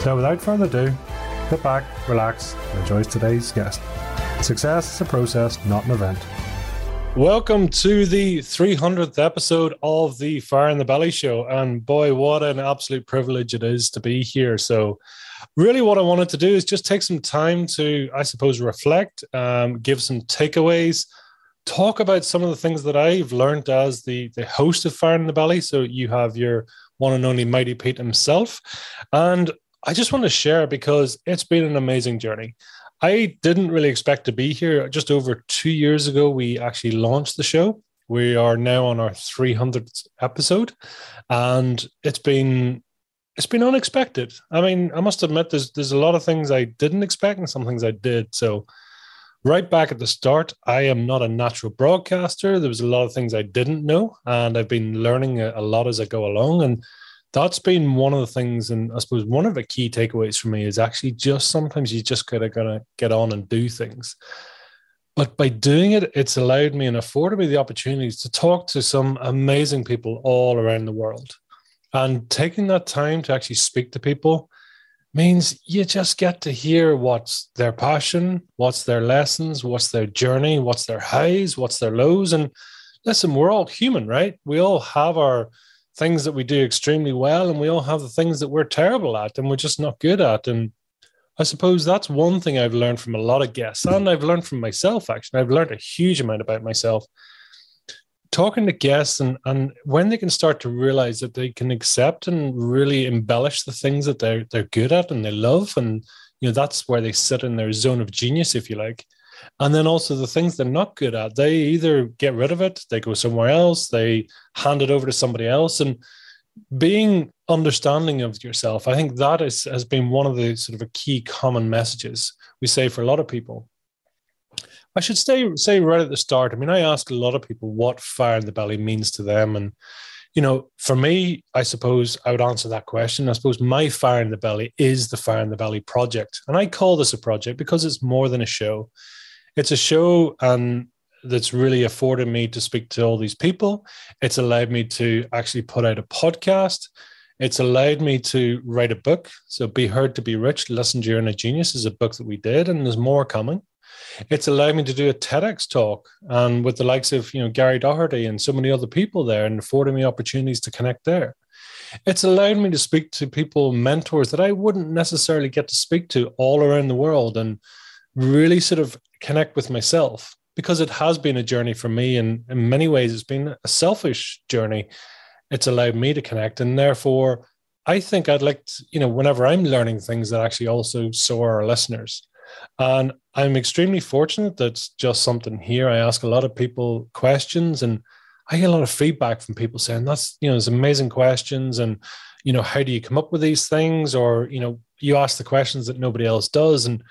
So without further ado, sit back, relax, and enjoy today's guest. Success is a process, not an event. Welcome to the 300th episode of the Fire in the Belly show. And boy, what an absolute privilege it is to be here. So, really, what I wanted to do is just take some time to, I suppose, reflect, um, give some takeaways, talk about some of the things that I've learned as the, the host of Fire in the Belly. So, you have your one and only Mighty Pete himself. And I just want to share because it's been an amazing journey. I didn't really expect to be here. Just over two years ago, we actually launched the show. We are now on our 300th episode, and it's been it's been unexpected. I mean, I must admit, there's there's a lot of things I didn't expect and some things I did. So, right back at the start, I am not a natural broadcaster. There was a lot of things I didn't know, and I've been learning a, a lot as I go along. And that's been one of the things, and I suppose one of the key takeaways for me is actually just sometimes you just gotta gotta get on and do things. But by doing it, it's allowed me and afforded me the opportunities to talk to some amazing people all around the world. And taking that time to actually speak to people means you just get to hear what's their passion, what's their lessons, what's their journey, what's their highs, what's their lows. And listen, we're all human, right? We all have our things that we do extremely well, and we all have the things that we're terrible at and we're just not good at. And I suppose that's one thing I've learned from a lot of guests, and I've learned from myself actually. I've learned a huge amount about myself. Talking to guests and, and when they can start to realize that they can accept and really embellish the things that they're they're good at and they love, and you know, that's where they sit in their zone of genius, if you like and then also the things they're not good at, they either get rid of it, they go somewhere else, they hand it over to somebody else. And being understanding of yourself, I think that is, has been one of the sort of a key common messages we say for a lot of people. I should say, say right at the start, I mean, I ask a lot of people what fire in the belly means to them. And, you know, for me, I suppose I would answer that question. I suppose my fire in the belly is the fire in the belly project. And I call this a project because it's more than a show it's a show and that's really afforded me to speak to all these people. It's allowed me to actually put out a podcast. It's allowed me to write a book. So, Be Heard to Be Rich, Listen to Your Inner Genius is a book that we did, and there's more coming. It's allowed me to do a TEDx talk and with the likes of you know Gary Doherty and so many other people there and afforded me opportunities to connect there. It's allowed me to speak to people, mentors that I wouldn't necessarily get to speak to all around the world and really sort of connect with myself because it has been a journey for me and in many ways it's been a selfish journey. It's allowed me to connect and therefore i think i'd like to, you know whenever i'm learning things that actually also soar our listeners. And i'm extremely fortunate that's just something here. I ask a lot of people questions and i get a lot of feedback from people saying that's you know there's amazing questions and you know how do you come up with these things? Or you know you ask the questions that nobody else does and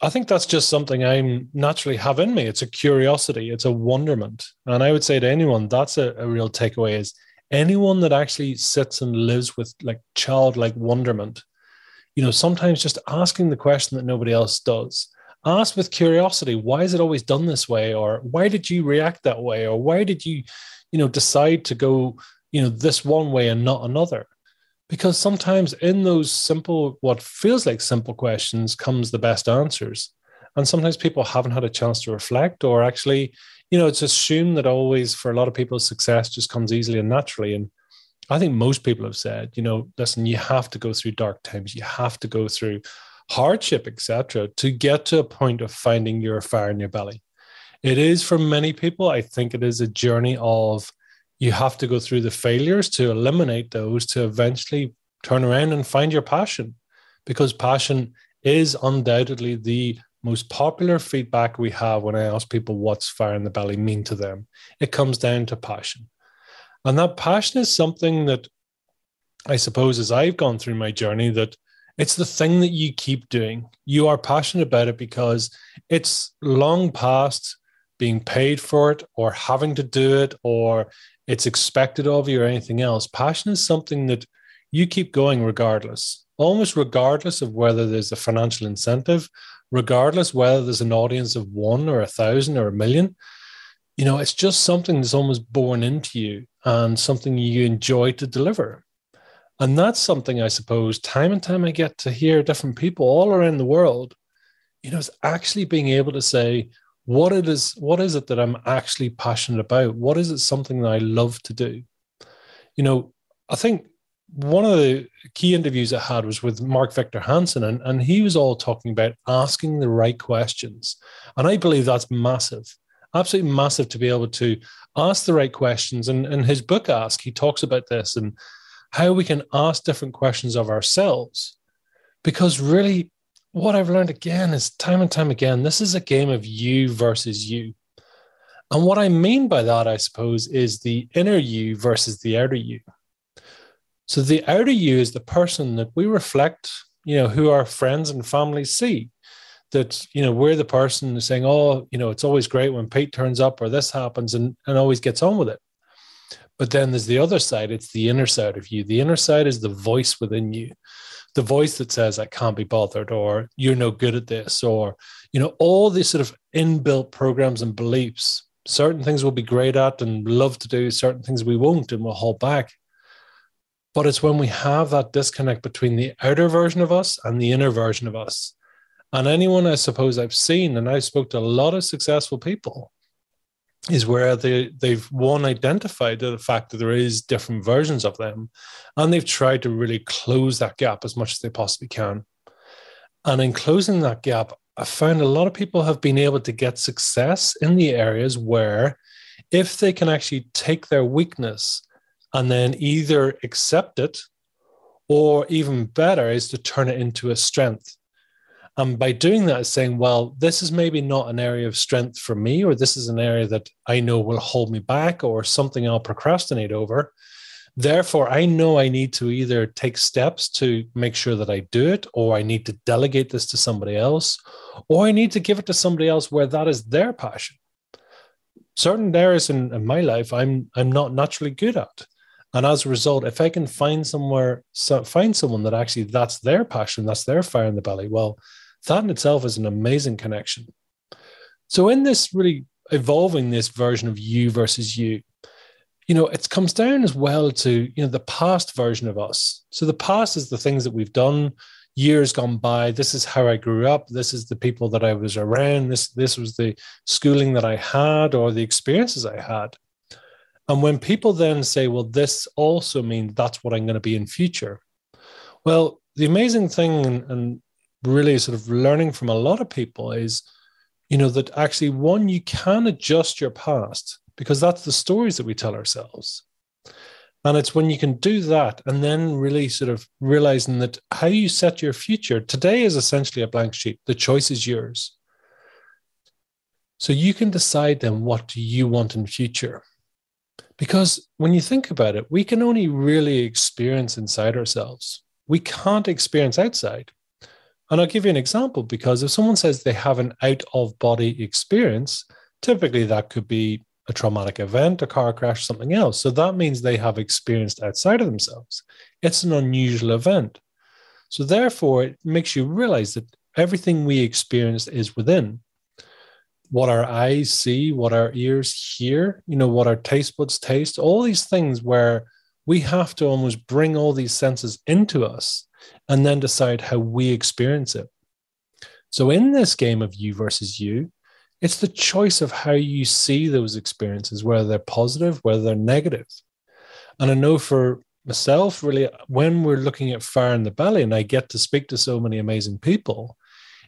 I think that's just something I'm naturally have in me. It's a curiosity, it's a wonderment. And I would say to anyone, that's a, a real takeaway is anyone that actually sits and lives with like childlike wonderment, you know, sometimes just asking the question that nobody else does. Ask with curiosity, why is it always done this way? Or why did you react that way? Or why did you, you know, decide to go, you know, this one way and not another? Because sometimes in those simple what feels like simple questions comes the best answers. And sometimes people haven't had a chance to reflect or actually you know it's assumed that always for a lot of people success just comes easily and naturally. And i think most people have said you know listen you have to go through dark times. You have to go through hardship etc to get to a point of finding your fire in your belly. It is for many people i think it is a journey of you have to go through the failures to eliminate those to eventually turn around and find your passion because passion is undoubtedly the most popular feedback we have when I ask people what's fire in the belly mean to them. It comes down to passion. And that passion is something that I suppose as I've gone through my journey that It's the thing that you keep doing. You are passionate about it because it's long past being paid for it or having to do it or it's expected of you or anything else. Passion is something that you keep going regardless, almost regardless of whether there's a financial incentive, regardless whether there's an audience of one or a thousand or a million. You know, it's just something that's almost born into you and something you enjoy to deliver. And that's something I suppose time and time I get to hear different people all around the world, you know, is actually being able to say, what it is, what is it that I'm actually passionate about? What is it something that I love to do? You know, I think one of the key interviews I had was with Mark Victor Hansen, and, and he was all talking about asking the right questions. And I believe that's massive, absolutely massive to be able to ask the right questions. And in his book, Ask, he talks about this and how we can ask different questions of ourselves. Because really, what I've learned again is time and time again, this is a game of you versus you. And what I mean by that, I suppose, is the inner you versus the outer you. So the outer you is the person that we reflect, you know, who our friends and family see. That, you know, we're the person saying, oh, you know, it's always great when Pete turns up or this happens and, and always gets on with it. But then there's the other side, it's the inner side of you. The inner side is the voice within you, the voice that says, I can't be bothered, or you're no good at this, or, you know, all these sort of inbuilt programs and beliefs. Certain things we'll be great at and love to do, certain things we won't and we'll hold back. But it's when we have that disconnect between the outer version of us and the inner version of us. And anyone I suppose I've seen, and I've spoke to a lot of successful people, is where they, they've one identified the fact that there is different versions of them. And they've tried to really close that gap as much as they possibly can. And in closing that gap, I found a lot of people have been able to get success in the areas where if they can actually take their weakness and then either accept it or even better is to turn it into a strength. And by doing that, saying, well, this is maybe not an area of strength for me, or this is an area that I know will hold me back, or something I'll procrastinate over. Therefore, I know I need to either take steps to make sure that I do it, or I need to delegate this to somebody else, or I need to give it to somebody else where that is their passion. Certain areas in, in my life I'm I'm not naturally good at. And as a result, if I can find somewhere, so find someone that actually that's their passion, that's their fire in the belly, well, that in itself is an amazing connection. So in this really evolving this version of you versus you, you know, it comes down as well to, you know, the past version of us. So the past is the things that we've done years gone by. This is how I grew up. This is the people that I was around. This, this was the schooling that I had or the experiences I had. And when people then say, well, this also means that's what I'm going to be in future. Well, the amazing thing and, and really sort of learning from a lot of people is, you know, that actually one, you can adjust your past because that's the stories that we tell ourselves. And it's when you can do that and then really sort of realizing that how you set your future today is essentially a blank sheet. The choice is yours. So you can decide then what do you want in future. Because when you think about it, we can only really experience inside ourselves. We can't experience outside. And I'll give you an example because if someone says they have an out of body experience, typically that could be a traumatic event, a car crash, something else. So that means they have experienced outside of themselves. It's an unusual event. So therefore, it makes you realize that everything we experience is within what our eyes see, what our ears hear, you know, what our taste buds taste, all these things where we have to almost bring all these senses into us and then decide how we experience it. So, in this game of you versus you, it's the choice of how you see those experiences, whether they're positive, whether they're negative. And I know for myself, really, when we're looking at fire in the belly, and I get to speak to so many amazing people,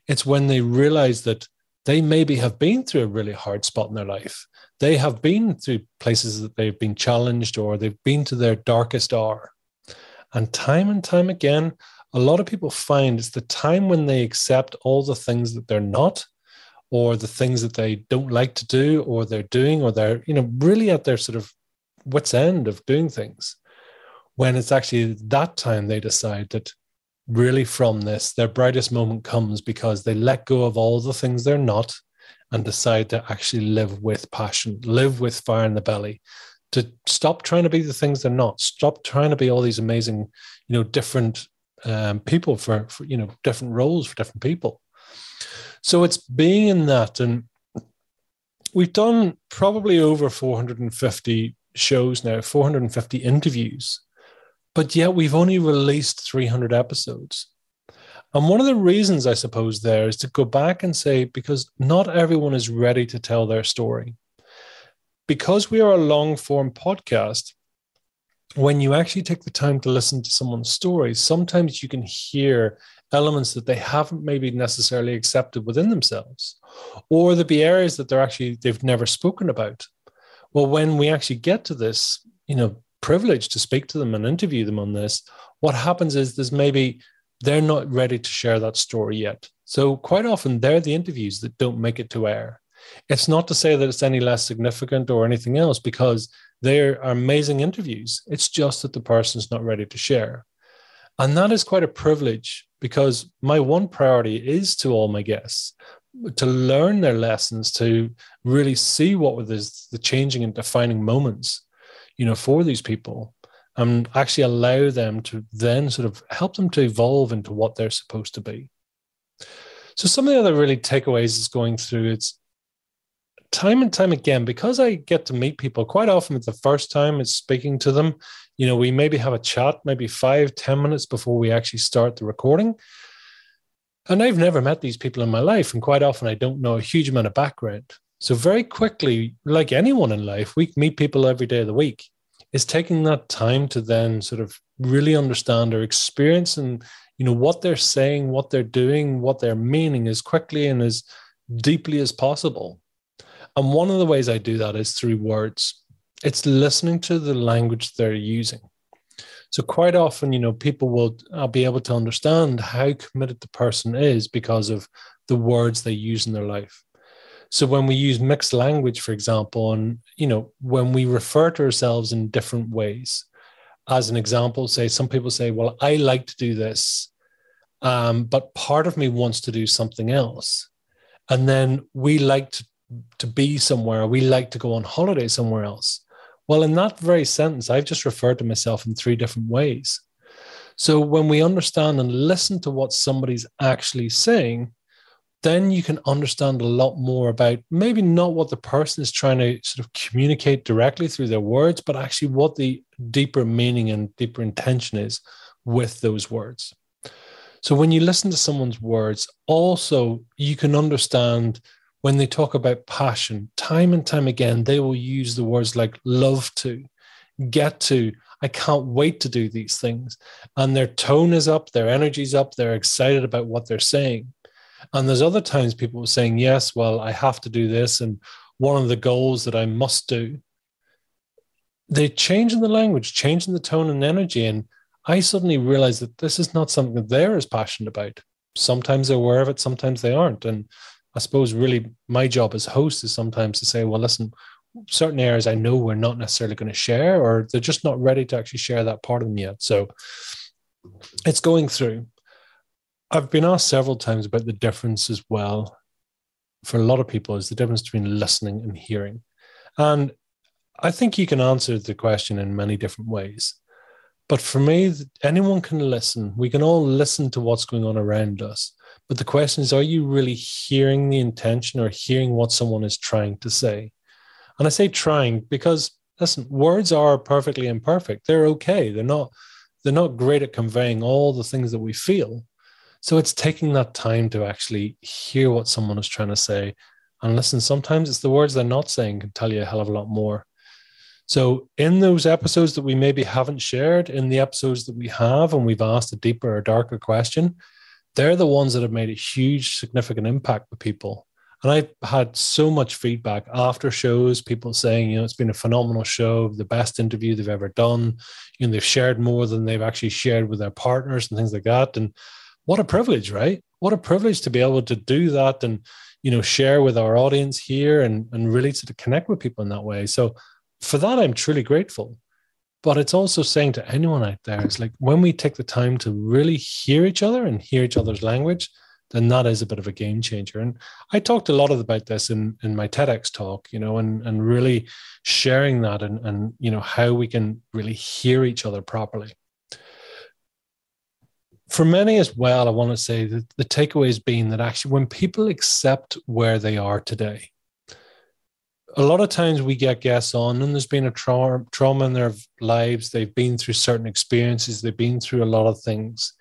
it's when they realize that they maybe have been through a really hard spot in their life. They have been through places that they've been challenged or they've been to their darkest hour. And time and time again, a lot of people find it's the time when they accept all the things that they're not or the things that they don't like to do or they're doing or they're you know really at their sort of wits end of doing things when it's actually that time they decide that really from this, their brightest moment comes because they let go of all the things they're not and decide to actually live with passion, live with fire in the belly, to stop trying to be the things they're not, stop trying to be all these amazing, you know, different um, people for, for, you know, different roles for different people. So it's being in that. And we've done probably over 450 shows now, 450 interviews, but yet we've only released 300 episodes. And one of the reasons, I suppose, there is to go back and say, because not everyone is ready to tell their story. Because we are a long form podcast, when you actually take the time to listen to someone's story, sometimes you can hear elements that they haven't maybe necessarily accepted within themselves, or there be areas that they're actually they've never spoken about. Well, when we actually get to this, you know, privilege to speak to them and interview them on this, what happens is there's maybe they're not ready to share that story yet. So quite often they're the interviews that don't make it to air. It's not to say that it's any less significant or anything else because they are amazing interviews. It's just that the person's not ready to share. And that is quite a privilege because my one priority is to all my guests to learn their lessons, to really see what the, the changing and defining moments, you know, for these people and actually allow them to then sort of help them to evolve into what they're supposed to be. So some of the other really takeaways is going through it's time and time again because I get to meet people quite often. The first time it's speaking to them. You know, we maybe have a chat, maybe five, ten minutes before we actually start the recording. And I've never met these people in my life, and quite often I don't know a huge amount of background. So very quickly, like anyone in life, we meet people every day of the week. Is taking that time to then sort of really understand their experience and you know what they're saying what they're doing what they're meaning as quickly and as deeply as possible. And one of the ways i do that is through words. It's listening to the language they're using. So quite often you know people will I'll be able to understand how committed the person is because of the words they use in their life so when we use mixed language, for example, and you know, when we refer to ourselves in different ways, as an example, say some people say, "Well, I like to do this, um, but part of me wants to do something else," and then we like to to be somewhere, we like to go on holiday somewhere else. Well, in that very sentence, I've just referred to myself in three different ways. So when we understand and listen to what somebody's actually saying, then you can understand a lot more about maybe not what the person is trying to sort of communicate directly through their words, but actually what the deeper meaning and deeper intention is with those words. So when you listen to someone's words, also you can understand when they talk about passion, time and time again, they will use the words like love to, get to, I can't wait to do these things. And their tone is up, their energy's up, they're excited about what they're saying. And there's other times people are saying, yes, well, I have to do this. And one of the goals that I must do. They're changing the language, changing the tone and energy. And I suddenly realized that this is not something that they're as passionate about. Sometimes they're aware of it, sometimes they aren't. And I suppose really my job as host is sometimes to say, well, listen, certain areas I know we're not necessarily going to share, or they're just not ready to actually share that part of them yet. So it's going through. I've been asked several times about the difference as well. For a lot of people, is the difference between listening and hearing, and I think you can answer the question in many different ways. But for me, anyone can listen. We can all listen to what's going on around us. But the question is, are you really hearing the intention or hearing what someone is trying to say? And I say trying because listen, words are perfectly imperfect. They're okay. They're not. They're not great at conveying all the things that we feel. So it's taking that time to actually hear what someone is trying to say. And listen, sometimes it's the words they're not saying can tell you a hell of a lot more. So, in those episodes that we maybe haven't shared, in the episodes that we have, and we've asked a deeper or darker question, they're the ones that have made a huge, significant impact with people. And I've had so much feedback after shows, people saying, you know, it's been a phenomenal show, the best interview they've ever done. You know, they've shared more than they've actually shared with their partners and things like that. And what a privilege, right? What a privilege to be able to do that and you know share with our audience here and and really to connect with people in that way. So for that, I'm truly grateful. But it's also saying to anyone out there, it's like when we take the time to really hear each other and hear each other's language, then that is a bit of a game changer. And I talked a lot about this in, in my TEDx talk, you know, and, and really sharing that and, and, you know, how we can really hear each other properly. For many as well, I want to say that the takeaway has been that actually when people accept where they are today, a lot of times we get guests on and there's been a tra- trauma in their lives. They've been through certain experiences. They've been through a lot of things.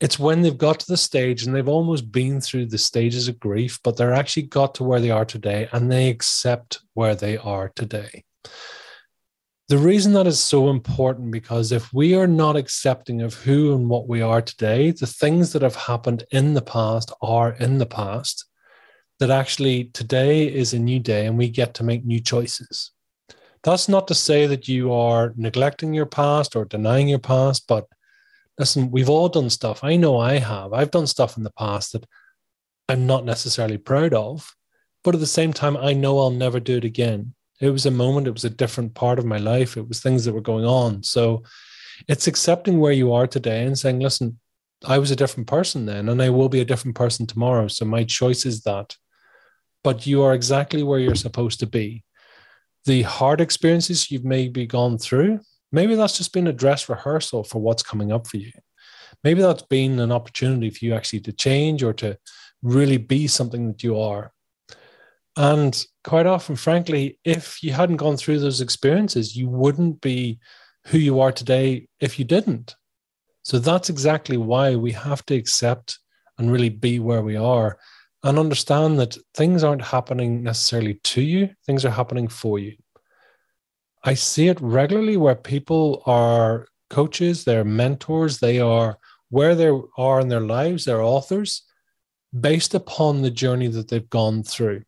It's when they've got to the stage and they've almost been through the stages of grief but they're actually got to where they are today and they accept where they are today the reason that is so important because if we are not accepting of who and what we are today the things that have happened in the past are in the past that actually today is a new day and we get to make new choices. That's not to say that you are neglecting your past or denying your past, but listen, we've all done stuff. I know I have. I've done stuff in the past that I'm not necessarily proud of, but at the same time, I know I'll never do it again. It was a moment, it was a different part of my life, it was things that were going on. So it's accepting where you are today and saying, listen, I was a different person then, and I will be a different person tomorrow. So my choice is that but you are exactly where you're supposed to be. The hard experiences you've maybe gone through, maybe that's just been a dress rehearsal for what's coming up for you. Maybe that's been an opportunity for you actually to change or to really be something that you are. And quite often, frankly, if you hadn't gone through those experiences, you wouldn't be who you are today if you didn't. So that's exactly why we have to accept and really be where we are and understand that things aren't happening necessarily to you, things are happening for you. I see it regularly where people are coaches, they're mentors, they are where they are in their lives, they're authors based upon the journey that they've gone through.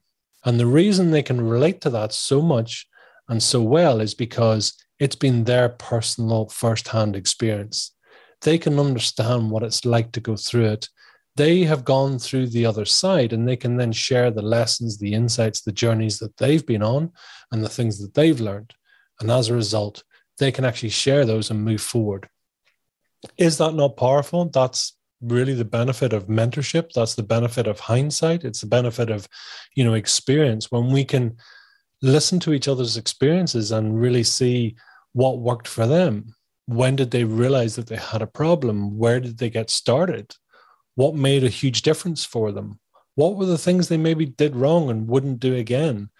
And the reason they can relate to that so much and so well is because it's been their personal firsthand experience. They can understand what it's like to go through it they have gone through the other side and they can then share the lessons, the insights, the journeys that they've been on and the things that they've learned. And as a result, they can actually share those and move forward. Is that not powerful? That's really the benefit of mentorship. That's the benefit of hindsight. It's the benefit of, you know, experience when we can listen to each other's experiences and really see what worked for them. When did they realize that they had a problem? Where did they get started? what made a huge difference for them what were the things they maybe did wrong and wouldn't do again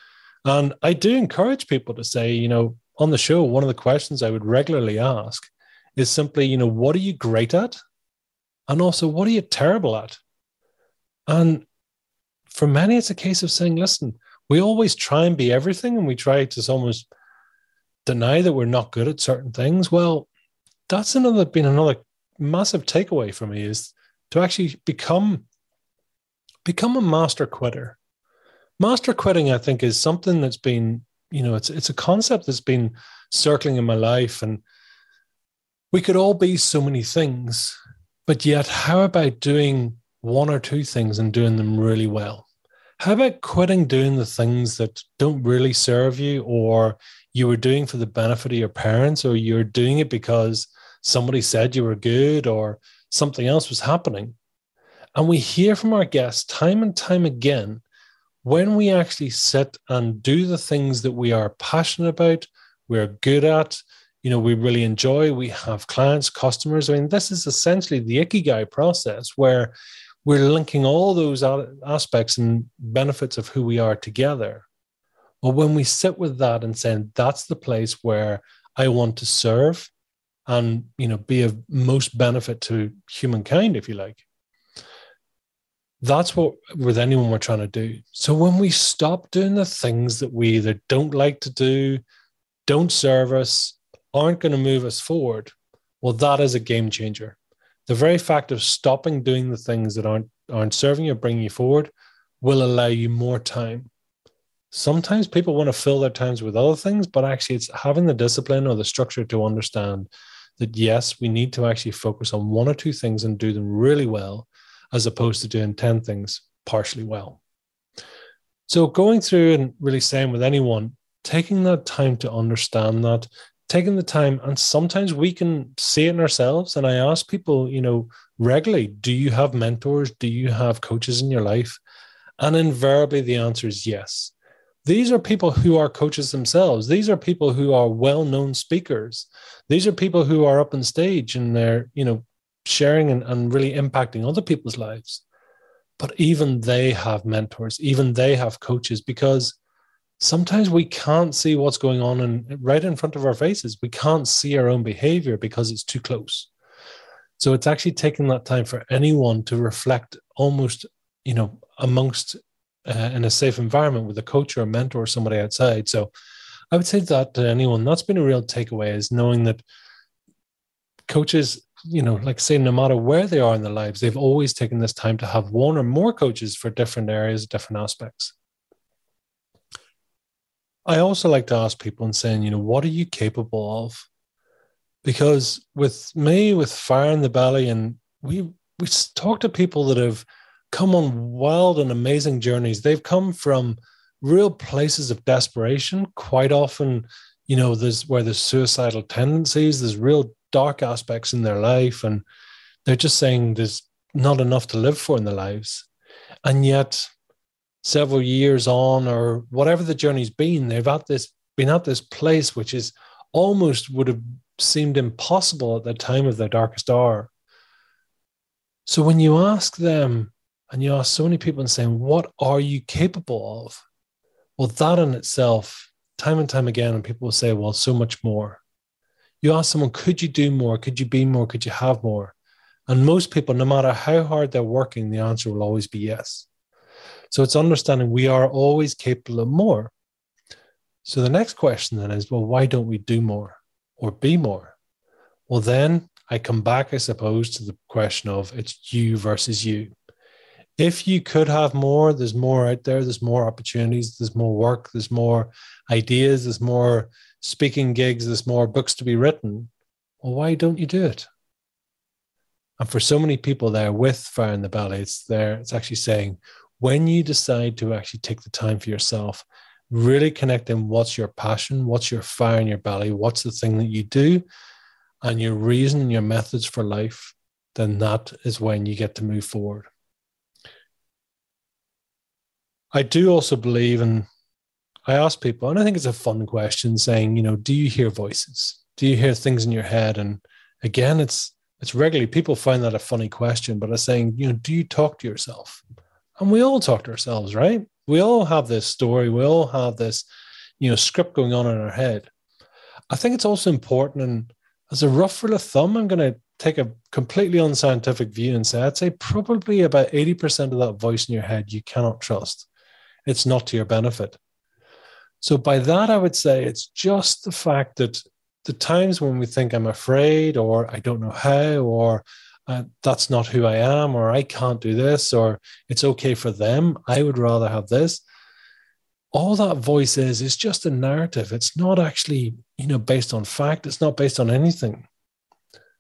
and i do encourage people to say you know on the show one of the questions i would regularly ask is simply you know what are you great at and also what are you terrible at and for many it's a case of saying listen we always try and be everything and we try to almost deny that we're not good at certain things well that's another been another massive takeaway for me is to actually become become a master quitter. Master quitting, I think, is something that's been, you know, it's it's a concept that's been circling in my life. And we could all be so many things, but yet how about doing one or two things and doing them really well? How about quitting doing the things that don't really serve you or you were doing for the benefit of your parents or you're doing it because somebody said you were good or something else was happening. And we hear from our guests time and time again when we actually sit and do the things that we are passionate about, we're good at, you know, we really enjoy, we have clients, customers. I mean, this is essentially the Ikigai process where we're linking all those aspects and benefits of who we are together. Well, when we sit with that and saying that's the place where I want to serve, and you know be of most benefit to humankind if you like that's what with anyone we're trying to do so when we stop doing the things that we either don't like to do don't serve us aren't going to move us forward well that is a game changer the very fact of stopping doing the things that aren't aren't serving you or bringing you forward will allow you more time sometimes people want to fill their times with other things but actually it's having the discipline or the structure to understand that yes, we need to actually focus on one or two things and do them really well, as opposed to doing 10 things partially well. So, going through and really saying with anyone, taking that time to understand that, taking the time, and sometimes we can see it in ourselves. And I ask people, you know, regularly, do you have mentors? Do you have coaches in your life? And invariably, the answer is yes. These are people who are coaches themselves. These are people who are well known speakers. These are people who are up on stage and they're, you know, sharing and, and really impacting other people's lives. But even they have mentors, even they have coaches because sometimes we can't see what's going on in, right in front of our faces. We can't see our own behavior because it's too close. So it's actually taking that time for anyone to reflect almost, you know, amongst uh, in a safe environment with a coach or a mentor or somebody outside. So I would say that to anyone, that's been a real takeaway is knowing that coaches, you know, like say, no matter where they are in their lives, they've always taken this time to have one or more coaches for different areas, different aspects. I also like to ask people and saying, you know, what are you capable of? Because with me, with fire in the belly, and we we talk to people that have come on wild and amazing journeys. They've come from real places of desperation. Quite often, you know, there's where there's suicidal tendencies, there's real dark aspects in their life, and they're just saying there's not enough to live for in their lives. And yet, several years on, or whatever the journey's been, they've at this been at this place which is almost would have seemed impossible at the time of their darkest hour. So when you ask them, and you ask so many people and saying, What are you capable of? Well, that in itself, time and time again, and people will say, Well, so much more. You ask someone, Could you do more? Could you be more? Could you have more? And most people, no matter how hard they're working, the answer will always be yes. So it's understanding we are always capable of more. So the next question then is, well, why don't we do more or be more? Well, then I come back, I suppose, to the question of it's you versus you if you could have more, there's more out there, there's more opportunities, there's more work, there's more ideas, there's more speaking gigs, there's more books to be written. Well, why don't you do it? And for so many people there with Fire in the Belly, it's there, it's actually saying, when you decide to actually take the time for yourself, really connect in what's your passion, what's your fire in your belly, what's the thing that you do, and your reason and your methods for life, then that is when you get to move forward. I do also believe, and I ask people, and I think it's a fun question, saying, you know, do you hear voices? Do you hear things in your head? And again, it's it's regularly people find that a funny question, but I'm saying, you know, do you talk to yourself? And we all talk to ourselves, right? We all have this story. We all have this, you know, script going on in our head. I think it's also important, and as a rough rule of thumb, I'm going to take a completely unscientific view and say I'd say probably about 80% of that voice in your head you cannot trust it's not to your benefit. So, by that, I would say it's just the fact that the times when we think I'm afraid, or I don't know how, or uh, that's not who I am, or I can't do this, or it's okay for them, I would rather have this. All that voice is is just a narrative. It's not actually, you know, based on fact. It's not based on anything.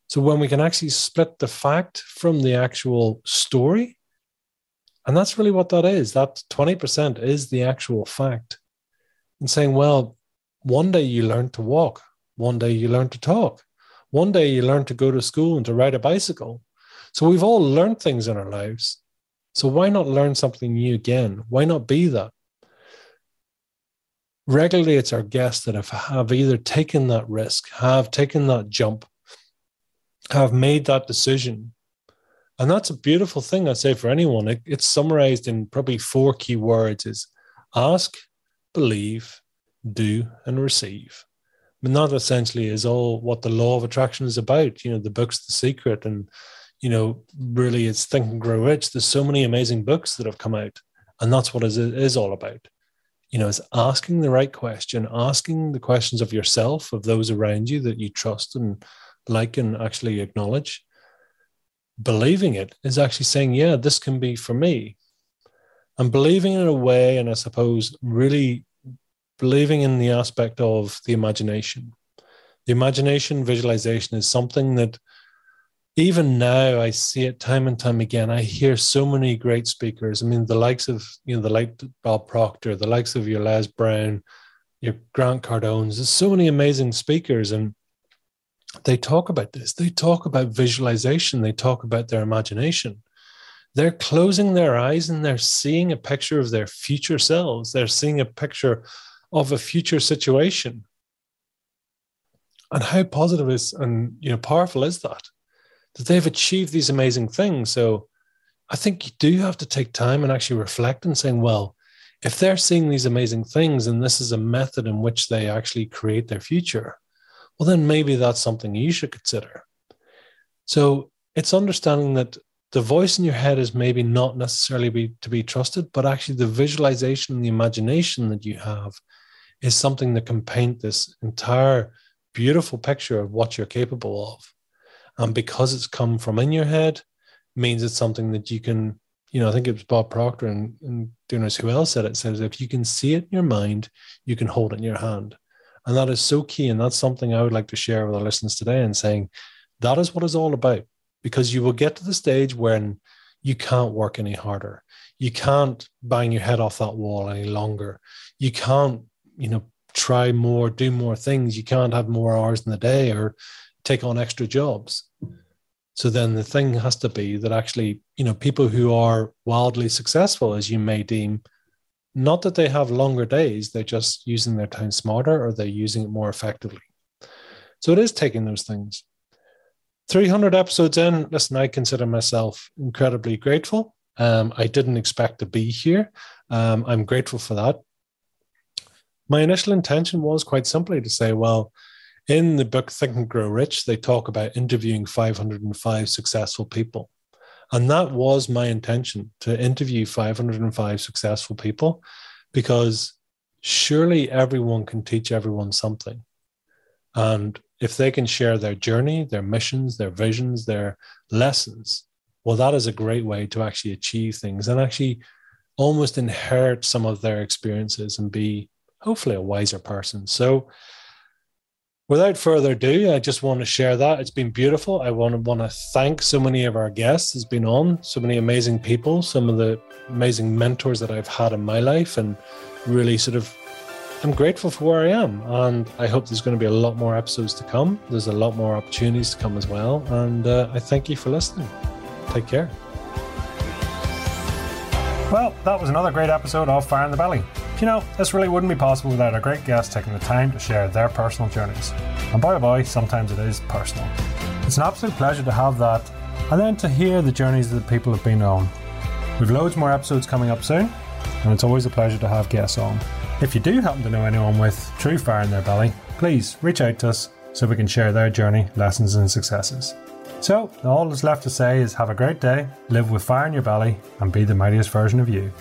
So when we can actually split the fact from the actual story, and that's really what that is. That 20% is the actual fact. And saying, well, one day you learn to walk, one day you learn to talk, one day you learn to go to school and to ride a bicycle. So we've all learned things in our lives. So why not learn something new again? Why not be that? Regularly, it's our guests that have, have either taken that risk, have taken that jump, have made that decision and that's a beautiful thing I'd say for anyone. It, it's summarized in probably four key words is ask, believe, do, and receive. I mean, that essentially is all what the law of attraction is about. You know, the book's The Secret, and, you know, really it's Think and Grow Rich. There's so many amazing books that have come out, and that's what it is all about. You know, it's asking the right question, asking the questions of yourself, of those around you that you trust and like and actually acknowledge believing it is actually saying, yeah, this can be for me. And believing in a way, and I suppose really believing in the aspect of the imagination. The imagination visualization is something that even now I see it time and time again. I hear so many great speakers. I mean, the likes of, you know, the late Bob Proctor, the likes of your Les Brown, your Grant Cardones. There's so many amazing speakers, and they talk about this. They talk about visualization. They talk about their imagination. They're closing their eyes and they're seeing a picture of their future selves. They're seeing a picture of a future situation. And how positive is and you know powerful is that? That they've achieved these amazing things. So I think you do have to take time and actually reflect and saying, well, if they're seeing these amazing things and this is a method in which they actually create their future, well, then maybe that's something you should consider. So it's understanding that the voice in your head is maybe not necessarily be, to be trusted, but actually the visualization and the imagination that you have is something that can paint this entire beautiful picture of what you're capable of. And because it's come from in your head, means it's something that you can, you know, I think it was Bob Proctor and, and Dooners who else said it says if you can see it in your mind, you can hold it in your hand. And that is so key. And that's something I would like to share with our listeners today and saying that is what it's all about. Because you will get to the stage when you can't work any harder. You can't bang your head off that wall any longer. You can't, you know, try more, do more things. You can't have more hours in the day or take on extra jobs. So then the thing has to be that actually, you know, people who are wildly successful, as you may deem, not that they have longer days, they're just using their time smarter or they're using it more effectively. So it is taking those things. 300 episodes in, listen, I consider myself incredibly grateful. Um, I didn't expect to be here. Um, I'm grateful for that. My initial intention was quite simply to say, well, in the book Think and Grow Rich, they talk about interviewing 505 successful people. And that was my intention to interview 505 successful people because surely everyone can teach everyone something. And if they can share their journey, their missions, their visions, their lessons, well, that is a great way to actually achieve things and actually almost inherit some of their experiences and be hopefully a wiser person. So, without further ado, I just want to share that. It's been beautiful. I want to want to thank so many of our guests has been on, so many amazing people, some of the amazing mentors that I've had in my life, and really sort of I'm grateful for where I am. And I hope there's going to be a lot more episodes to come. There's a lot more opportunities to come as well. And uh, I thank you for listening. Take care. Well, that was another great episode of Fire in the Belly. You know, this really wouldn't be possible without our great guests taking the time to share their personal journeys. And boy oh boy, sometimes it is personal. It's an absolute pleasure to have that, and then to hear the journeys that people have been on. We've loads more episodes coming up soon, and it's always a pleasure to have guests on. If you do happen to know anyone with true fire in their belly, please reach out to us so we can share their journey, lessons, and successes. So, all that's left to say is have a great day, live with fire in your belly, and be the mightiest version of you.